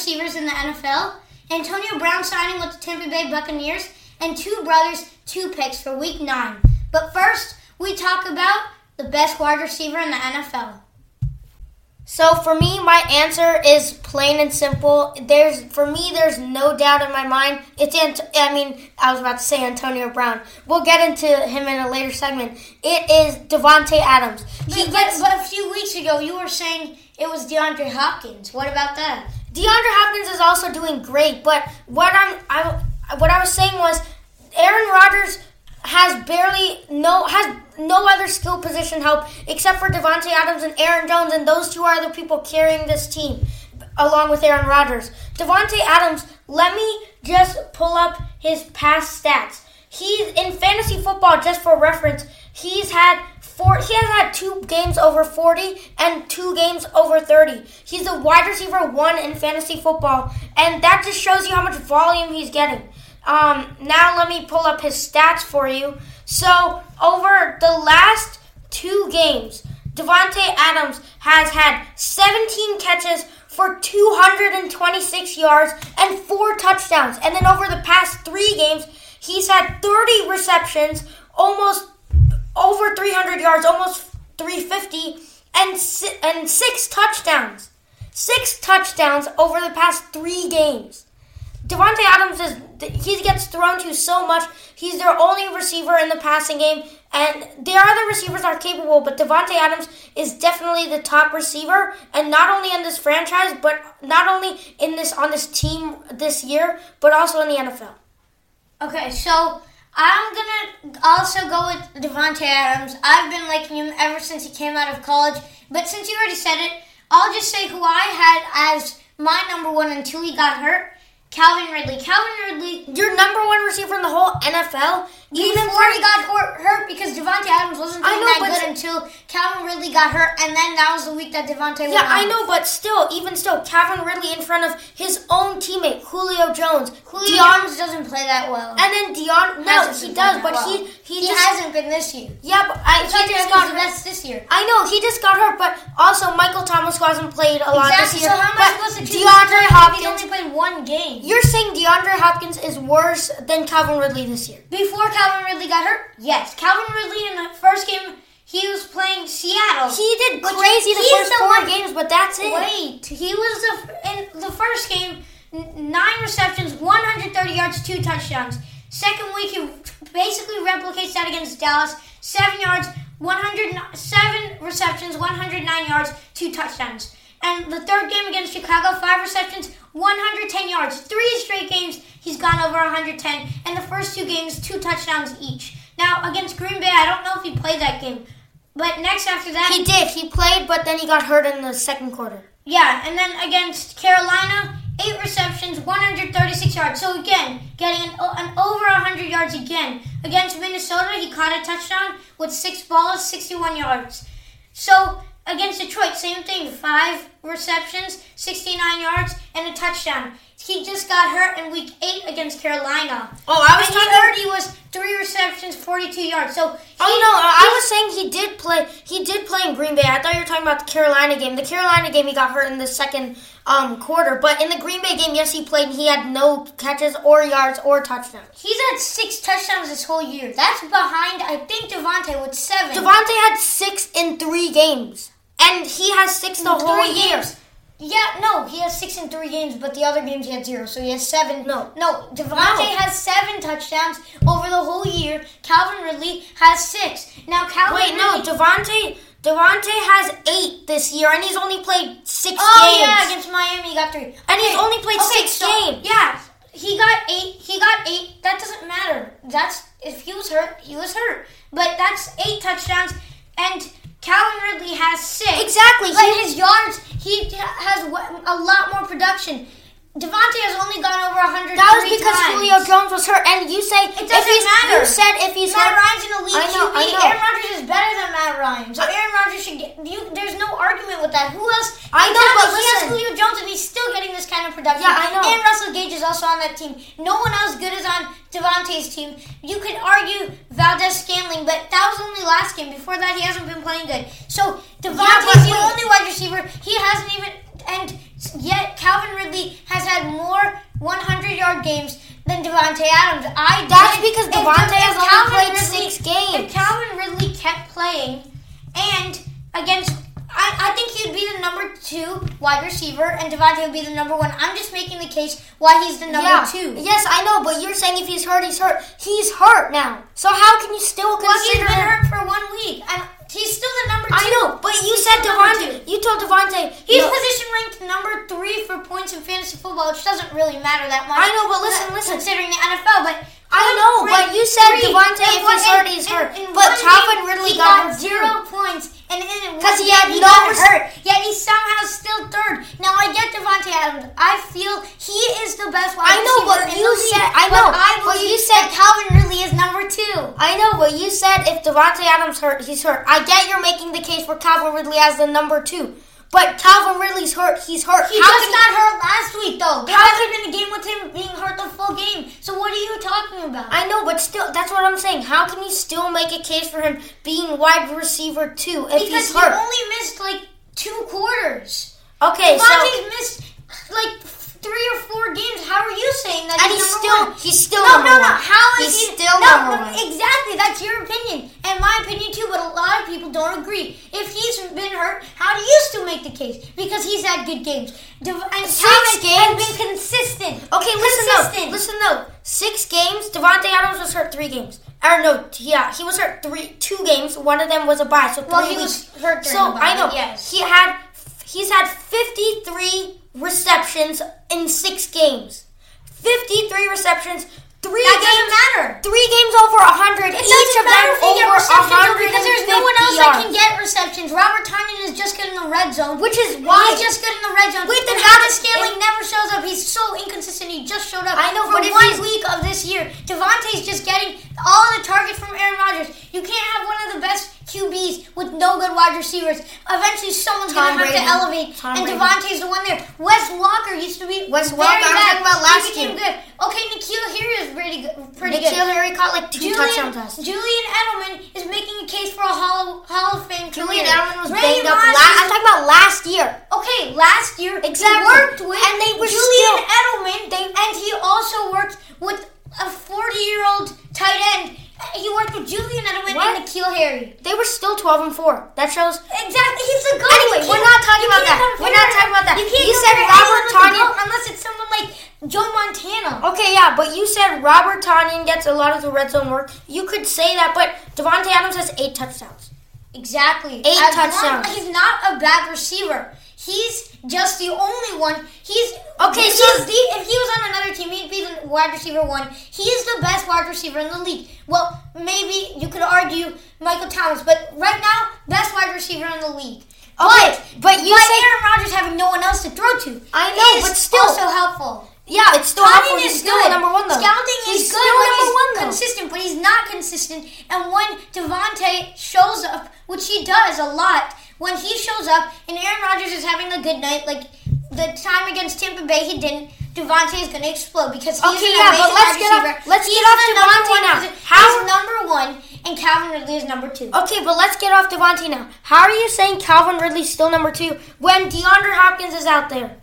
receivers in the NFL, Antonio Brown signing with the Tampa Bay Buccaneers, and Two Brothers, two picks for week nine. But first, we talk about the best wide receiver in the NFL. So for me, my answer is plain and simple. There's for me, there's no doubt in my mind. It's Ant- I mean, I was about to say Antonio Brown. We'll get into him in a later segment. It is Davante Adams. But, gets, but a few weeks ago, you were saying it was DeAndre Hopkins. What about that? DeAndre Hopkins is also doing great, but what I'm I, what I was saying was Aaron Rodgers has barely no has no other skill position help except for Davante Adams and Aaron Jones, and those two are the people carrying this team, along with Aaron Rodgers. Davante Adams, let me just pull up his past stats. He's in fantasy football, just for reference. He's had four. He has had two games over forty and two games over thirty. He's a wide receiver one in fantasy football, and that just shows you how much volume he's getting. Um, now let me pull up his stats for you. So over the last two games, Davante Adams has had 17 catches for 226 yards and four touchdowns. And then over the past three games, he's had 30 receptions, almost over 300 yards, almost 350, and and six touchdowns. Six touchdowns over the past three games. Davante Adams is he gets thrown to so much. He's their only receiver in the passing game, and their other receivers are capable. But Davante Adams is definitely the top receiver, and not only in this franchise, but not only in this on this team this year, but also in the NFL. Okay, so I'm gonna also go with Davante Adams. I've been liking him ever since he came out of college. But since you already said it, I'll just say who I had as my number one until he got hurt. Calvin Ridley. Calvin Ridley, your number one receiver in the whole NFL. Even before he got hurt because Davante Adams wasn't doing know, that good until Calvin Ridley got hurt, and then that was the week that Davante. Yeah, I know, but still, even still, Calvin Ridley in front of his own teammate Julio Jones. Julio Jones doesn't play that well. And then Dion, no, he does, but well. he he, he just, hasn't been this year. Yeah, but I, he just got the best this year. I know he just got hurt, but also Michael Thomas hasn't played a lot exactly. this year. So how am I supposed to choose DeAndre Hopkins? Only played one game. You're saying DeAndre Hopkins is worse than Calvin Ridley this year? Before Calvin Ridley got hurt. Yes, Calvin Ridley in the first game he was playing Seattle. He did crazy the first four one, games, but that's it. Wait, he was the, in the first game nine receptions, 130 yards, two touchdowns. Second week he basically replicates that against Dallas, seven yards, 107 receptions, 109 yards, two touchdowns. And the third game against Chicago, five receptions, 110 yards. Three straight games, he's gone over 110. And the first two games, two touchdowns each. Now, against Green Bay, I don't know if he played that game. But next after that. He did. He played, but then he got hurt in the second quarter. Yeah, and then against Carolina, eight receptions, 136 yards. So again, getting an, an over 100 yards again. Against Minnesota, he caught a touchdown with six balls, 61 yards. So against Detroit, same thing. Five receptions, 69 yards, and a touchdown. He just got hurt in week eight against Carolina. Oh, I was and talking. He. He was three receptions, 42 yards. So. He, oh no, I was saying he did play. He did play in Green Bay. I thought you were talking about the Carolina game. The Carolina game, he got hurt in the second um, quarter. But in the Green Bay game, yes, he played. and He had no catches or yards or touchdowns. He's had six touchdowns this whole year. That's behind, I think, Davante with seven. Davante had six in three games, and he has six the whole year. Games. Yeah, no, he has six in three games, but the other games he had zero, so he has seven. No, no, Davante no. has seven touchdowns over the whole year. Calvin Ridley has six. Now, Calvin. Wait, Ridley, no, Davante. Davante has eight this year, and he's only played six oh, games. Oh yeah, against Miami, he got three. And okay. he's only played okay, six so, games. Yeah, he got eight. He got eight. That doesn't matter. That's if he was hurt, he was hurt. But that's eight touchdowns, and Calvin Ridley has six. Exactly. But he, his yards, he has a lot more production. Davante has only gone over 100 That was because times. Julio Jones was hurt, and you say It doesn't he's, matter. You said if he's Matt hurt, Ryan's an elite I know. I know. Aaron Rodgers is better than Matt Ryan. So Aaron Rodgers should get. You, there's no argument with that. Who else? I know, but he has listen. Julio Jones, and he's still getting this kind of production. Yeah, I know. Russell Gage is also on that team. No one else good is on Davante's team. You could argue Valdes-Scantling, but that was only last game. Before that, he hasn't been playing good. So Davante's but the only wide receiver. He hasn't even, and yet Calvin Ridley has had more 100 yard games than Davante Adams. I That's did- because if Davante has only Calvin played Ridley- six games. If Calvin Ridley kept playing, and against. I, I think he'd be the number two wide receiver, and Davante would be the number one. I'm just making the case why he's the number yeah, two. yes, I know, but you're saying if he's hurt, he's hurt. He's hurt now. So how can you still Well, he's consider been him? hurt for one week, and he's still the number two. I know, but you He's said Davante. You told Davante. He's no, position ranked number three for points in fantasy football, which doesn't really matter that much. I know, but listen, listen. Considering the NFL, but I know, but you said three. Davante, And if one- he's hurt, and- and- hurt. But Calvin Ridley got got zero points, and in one 'Cause he had he no got hurt. Yet he's somehow still third. Now I get Davante Adams. I feel he is the best wide I know, but in you said- I know, I but you said- Calvin Ridley is number two. I know, but you said if Davante Adams hurt, he's hurt. I get you're making the case for Calvin Ridley as the number two, but Calvin Ridley's hurt. He's hurt. He How just got hurt last week, though. There How hasn't been a game with him being hurt the full game. So what are you talking about? I know, but still, that's what I'm saying. How can you still make a case for him being wide receiver two if because he's he only missed like two quarters. Okay, so Davante's missed like three or four games. How are you saying that? and he's he's still one? he's still no, number no, no. one. How is he's he still no, number no, one? Exactly, that's your opinion, and my opinion too. But a lot of people don't agree. If he's been hurt, how do you still make the case? Because he's had good games. And Six Calvin has been consistent. Okay, listen though. Listen though. Six games. Davante Adams was hurt three games. Or no, yeah, he was hurt three, two games. One of them was a bye, so three Well, he weeks. was hurt So I know yes. he had he's had fifty three receptions in six games. Fifty three receptions. Three That games. doesn't matter. Three games over a hundred. It Each of them matter if you get over a receptions hundred because there's no one else that can get receptions. Robert Tonyan is just good in the red zone. Which is why He's just good in the red zone. Wait, then how does- Scantling never shows up. He's so inconsistent. He just showed up. I know, for but one week of this year. Davante's just getting all the targets from Aaron Rodgers. You can't have one of the best QBs with no good wide receivers. Eventually, someone's gonna have Brady. to elevate, Tom and. Davante's the one there. Wes Walker used to be Wes very Walker, I'm talking about He last became year. good. Okay, N'Keal Harry is pretty good. Pretty good. N'Keal Harry caught like two Julian, touchdowns last. Julian Edelman is making a case for a Hall, Hall of Fame career. Julian career. Edelman was Randy banged up. Moss La- I'm talking about last year. Okay, last year Exactly. he worked with And they were Julian still- Edelman, and he also worked with a 40-year-old tight end. He worked with Julian Edelman What? and N'Keal Harry. They were still 12 and 4. That shows. Exactly, he's a goat. Anyway, we're can't- talking about that. We're not talking about that. You, can't You said Robert anyone with the Tonyan- GOAT unless it's someone like Joe Montana. Okay, yeah, but you said Robert Tonyan gets a lot of the red zone work. You could say that, but Davante Adams has eight touchdowns. Exactly. Eight As long- touchdowns. he's not a bad receiver. He's just the only one. He's Okay, He's so- the, if he was on another team, he'd be the wide receiver one. He's the best wide receiver in the league. Well, maybe you could argue Michael Thomas, but right now, best wide receiver in the league. Okay, but but you but say- Aaron Rodgers having no one else to throw to. I know, is but still- so helpful. Yeah, it's still Scouting helpful. He's is still good. number one, though. Scouting he's is good still when number he's one, though. consistent, but he's not consistent. And when Davante shows up, which he does a lot, when he shows up and Aaron Rodgers is having a good night, like the time against Tampa Bay, he didn't. Davante is going to explode because he's Okay, an yeah, amazing but let's get off- receiver. let's He's get off the number Davante one now. How- He's number one, and Calvin Ridley is number two. Okay, but let's get off Davante now. How are you saying Calvin Ridley's still number two when DeAndre Hopkins is out there?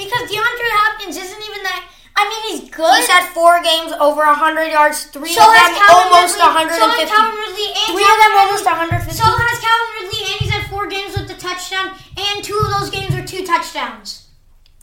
Because DeAndre Hopkins isn't even that. I mean, he's good. He's had four games over 100 yards, three so of them Calvin almost Ridley, 150. So has Calvin Ridley and Three of them Ridley. almost 150. So has Calvin Ridley, and he's had four games with the touchdown, and two of those games are two touchdowns.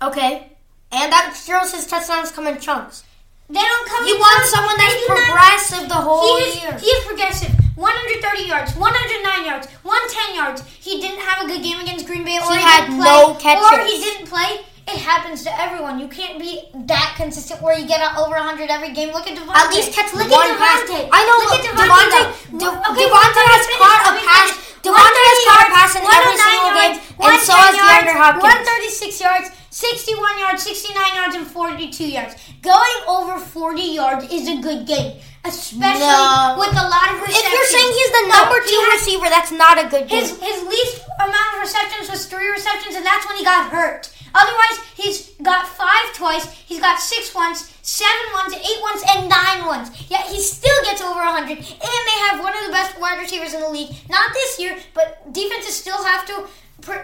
Okay. And that shows his touchdowns come in chunks. They don't come. You want chunks. someone that's do not- progressive the whole He is, year. he is progressive. 130 yards, 109 yards, 110 yards. He didn't have a good game against Green Bay, or He he, had didn't play, no or he didn't play. It happens to everyone. You can't be that consistent where you get over 100 every game. Look at Davante. At least catch Look one at pass. I know, Look but at Davante, Davante. De- Okay, Davante has caught a pass. Davante has caught a pass in every 109 single game, yards, and so 110 has DeAndre yards, Hopkins. 136 yards, 61 yards, 69 yards, and 42 yards. Going over 40 yards is a good game, especially No. with a lot of receptions. If you're saying he's the No, number he two has- receiver, that's not a good game. his his least amount of receptions was three receptions, and that's when he got hurt. Otherwise, he's got five twice. He's got six ones, seven ones, eight ones, and nine ones. Yet he still gets over 100, and they have one of the best wide receivers in the league. Not this year, but defenses still have to.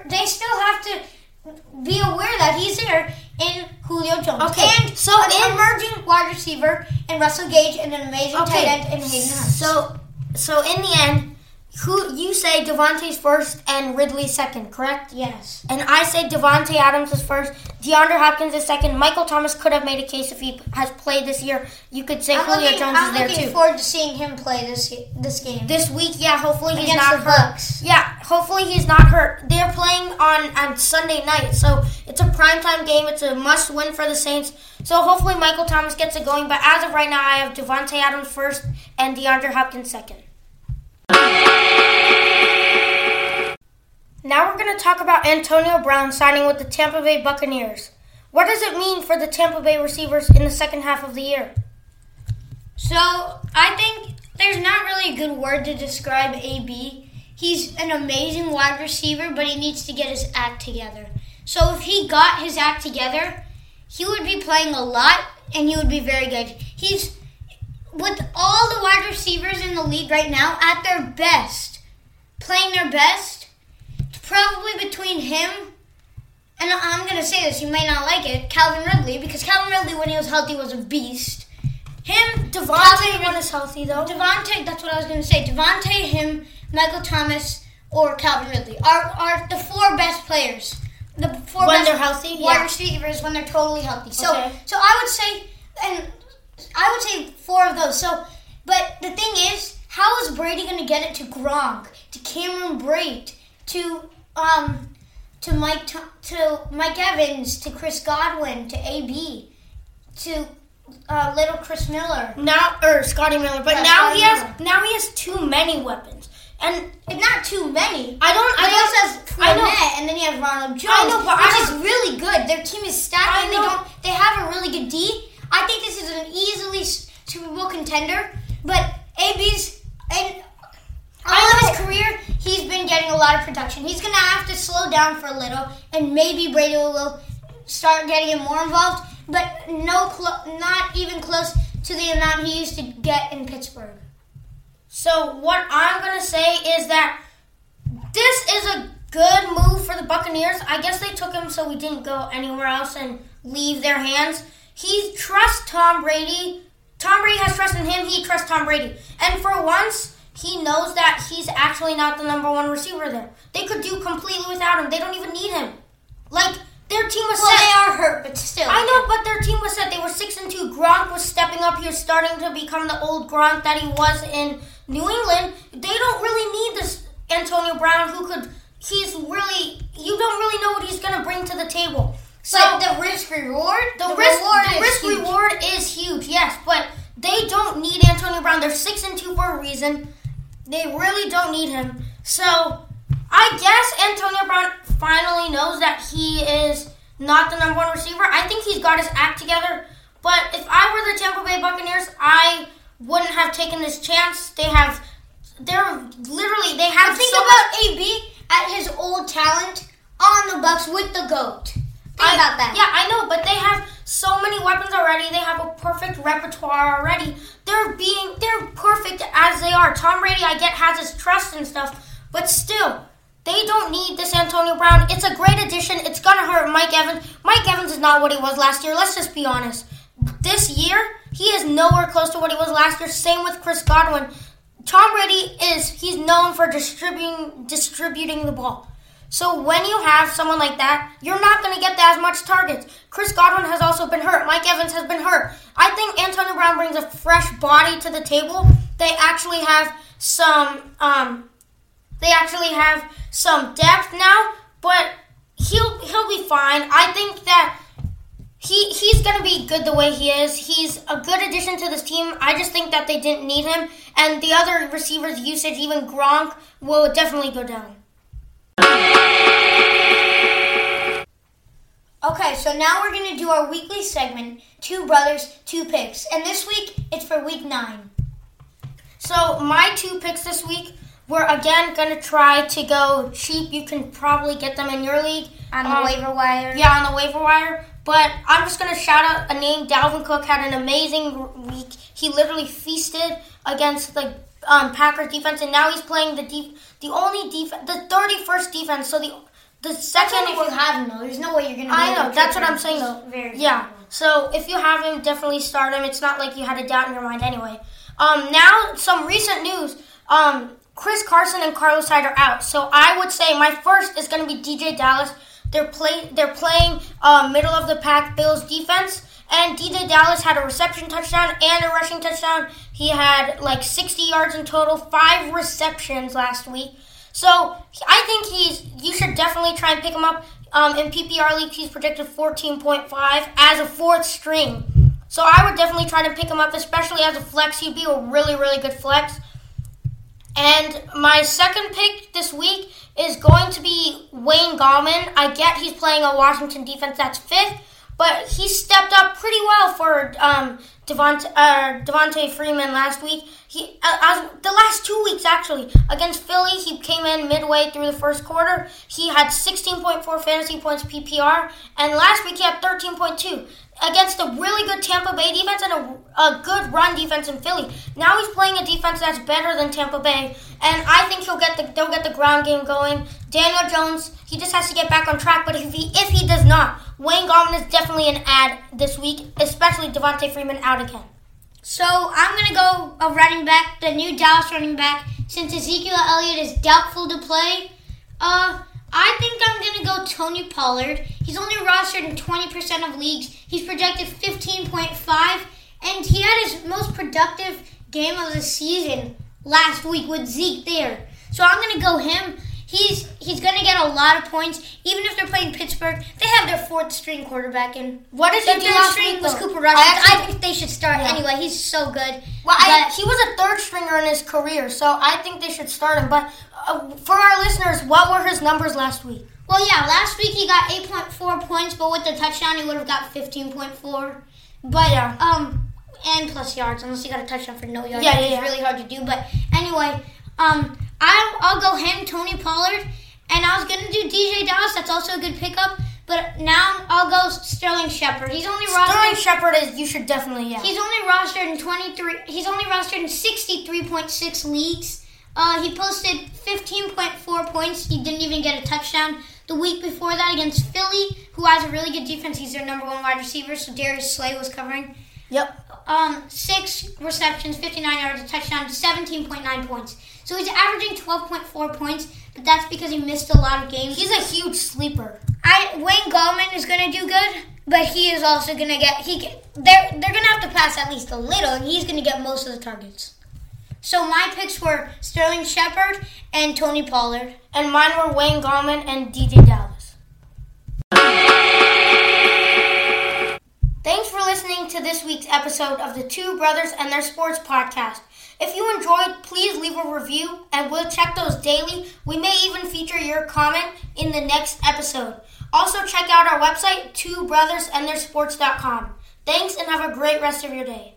They still have to be aware that he's there in Julio Jones. Okay, and so an in- emerging wide receiver and Russell Gage and an amazing tight end in Hayden Hurst. So, so in the end, who you say Davante's first and Ridley second, correct? yes. And I say Davante Adams is first, DeAndre Hopkins is second. Michael Thomas could have made a case if he has played this year. You could say I'm Julio looking, Jones I'm is there looking forward to seeing him play this this game. this week, yeah, hopefully he's Against not hurt. Bucks. Yeah, hopefully he's not hurt. They're playing on on Sunday night, so it's a primetime game. It's a must win for the Saints. So hopefully Michael Thomas gets it going. But as of right now, I have Davante Adams first and DeAndre Hopkins second. Now we're going to talk about Antonio Brown signing with the Tampa Bay Buccaneers. What does it mean for the Tampa Bay receivers in the second half of the year? So I think there's not really a good word to describe AB. He's an amazing wide receiver, but he needs to get his act together. So if he got his act together, he would be playing a lot and he would be very good. He's with all the wide receivers in the league right now at their best, playing their best, it's probably between him and I'm gonna say this, you may not like it, Calvin Ridley, because Calvin Ridley when he was healthy was a beast. Him, Davante one is healthy though. Davante, that's what I was going to say. Davante, him, Michael Thomas, or Calvin Ridley are, are the four best players. The four When best they're healthy, wide yeah. receivers when they're totally healthy. So, Okay. so I would say, and I would say four of those. So, but the thing is, how is Brady going to get it to Gronk, to Cameron Brate, to um, to Mike, to Mike Evans, to Chris Godwin, to AB, to uh, little Chris Miller? Now or Scotty Miller, but Yeah, now Scotty he has Miller. now he has too many weapons. And It's not too many. I don't I also don't has I know. And then you have Ronald Jones. I know, but I which is really good. Their team is stacked, and they don't. They have a really good D. I think this is an easily Super Bowl contender. But AB's and all of his career, he's been getting a lot of production. He's gonna have to slow down for a little, and maybe Brady will start getting him more involved. But no, clo- not even close to the amount he used to get in Pittsburgh. So what I'm gonna say is that this is a good move for the Buccaneers. I guess they took him so we didn't go anywhere else and leave their hands. He trusts Tom Brady. Tom Brady has trust in him. He trusts Tom Brady. And for once, he knows that he's actually not the number one receiver there. They could do completely without him. They don't even need him. Like their team was Well, set. they are hurt, but still. I know, but their team was set. They were six and two. Gronk was stepping up. He was starting to become the old Gronk that he was in New England. They don't really need this Antonio Brown, who could. He's really. You don't really know what he's gonna bring to the table. So the risk reward, the, risk, reward the is risk huge. reward is huge. Yes, but they don't need Antonio Brown. They're six and two for a reason. They really don't need him. So I guess Antonio Brown finally knows that he is not the number one receiver. I think he's got his act together. But if I were the Tampa Bay Buccaneers, I wouldn't have taken this chance. They have, they're literally they have. But think so about AB at his old talent on the Bucks with the goat. I- about that. Yeah, I know, but they have so many weapons already. They have a perfect repertoire already. They're being they're perfect as they are. Tom Brady, I get, has his trust and stuff, but still, they don't need this Antonio Brown. It's a great addition. It's gonna hurt Mike Evans. Mike Evans is not what he was last year. Let's just be honest. This year, he is nowhere close to what he was last year. Same with Chris Godwin. Tom Brady is he's known for distributing distributing the ball. So when you have someone like that, you're not going to get as much targets. Chris Godwin has also been hurt. Mike Evans has been hurt. I think Antonio Brown brings a fresh body to the table. They actually have some um they actually have some depth now, but he'll he'll be fine. I think that he he's gonna be good the way he is. He's a good addition to this team. I just think that they didn't need him, and the other receivers' usage, even Gronk, will definitely go down. So now we're going to do our weekly segment, Two Brothers, Two Picks. And this week, it's for week nine. So my two picks this week, we're again going to try to go cheap. You can probably get them in your league. On the Um, waiver wire. Yeah, on the waiver wire. But I'm just going to shout out a name. Dalvin Cook had an amazing week. He literally feasted against the um, Packers defense, and now he's playing the def- the only defense, the 31st defense. So the the second if you have him, though. There's no way you're to I know, that's what I'm saying, though. Yeah. So if you have him, definitely start him. It's not like you had a doubt in your mind anyway. Um, now some recent news. Um, Chris Carson and Carlos Hyde are out. So I would say my first is going to be DeeJay Dallas. They're play they're playing uh, middle of the pack Bills defense. And DeeJay Dallas had a reception touchdown and a rushing touchdown. He had like 60 yards in total, five receptions last week. So I think he's. You should definitely try and pick him up. Um, in PPR league, he's projected 14.5 as a fourth string. So I would definitely try to pick him up, especially as a flex. He'd be a really, really good flex. And my second pick this week is going to be Wayne Gallman. I get he's playing a Washington defense that's fifth, but he stepped up pretty well for um, Devonta, uh, Freeman last week. He uh, the last two weeks actually against Philly, he came in midway through the first quarter. He had 16.4 fantasy points PPR, and last week he had 13.2 against a really good Tampa Bay defense and a, a good run defense in Philly. Now he's playing a defense that's better than Tampa Bay, and I think he'll get the they'll get the ground game going. Daniel Jones, he just has to get back on track. But if he if he does not, Wayne Gallman is definitely an ad this week, especially Devonta Freeman out again. So I'm gonna go a running back, the new Dallas running back, since Ezekiel Elliott is doubtful to play. Uh, I think I'm gonna go Tony Pollard. He's only rostered in 20% of leagues. He's projected 15.5, and he had his most productive game of the season last week with Zeke there. So I'm gonna go him. He's he's gonna get a lot of points, even if they're playing Pittsburgh. They have their fourth string quarterback in. What did Their he third last string week, was? Cooper Rush. I I, think they should start Yeah. anyway. He's so good. Well, I, he was a third stringer in his career, so I think they should start him. But uh, for our listeners, what were his numbers last week? Well, yeah, last week he got 8.4 points, but with the touchdown he would have got 15.4. But Yeah. um, and plus yards, unless he got a touchdown for no yards. Yeah, yeah, is yeah. really hard to do. But anyway, um, I'll I'll go him, Tony Pollard, and I was gonna do DeeJay Dallas. That's also a good pickup. But now I'll go Sterling Shepard. He's only Sterling rostered. Shepard is you should definitely yeah. He's only rostered in 23. He's only rostered in 63.6 leagues. Uh, he posted 15.4 points. He didn't even get a touchdown. The week before that against Philly, who has a really good defense, he's their number one wide receiver. So Darius Slay was covering. Yep. Um, six receptions, 59 yards, a touchdown, 17.9 points. So he's averaging 12.4 points, but that's because he missed a lot of games. He's a huge sleeper. I Wayne Gallman is going to do good, but he is also going to get he they're they're going to have to pass at least a little, and he's going to get most of the targets. So my picks were Sterling Shepard and Tony Pollard. And mine were Wayne Gallman and DeeJay Dallas. Listening to this week's episode of the Two Brothers and Their Sports Podcast. If you enjoyed, please leave a review and we'll check those daily. We may even feature your comment in the next episode. Also, check out our website, twobrothersandtheirsports.com. Thanks and have a great rest of your day.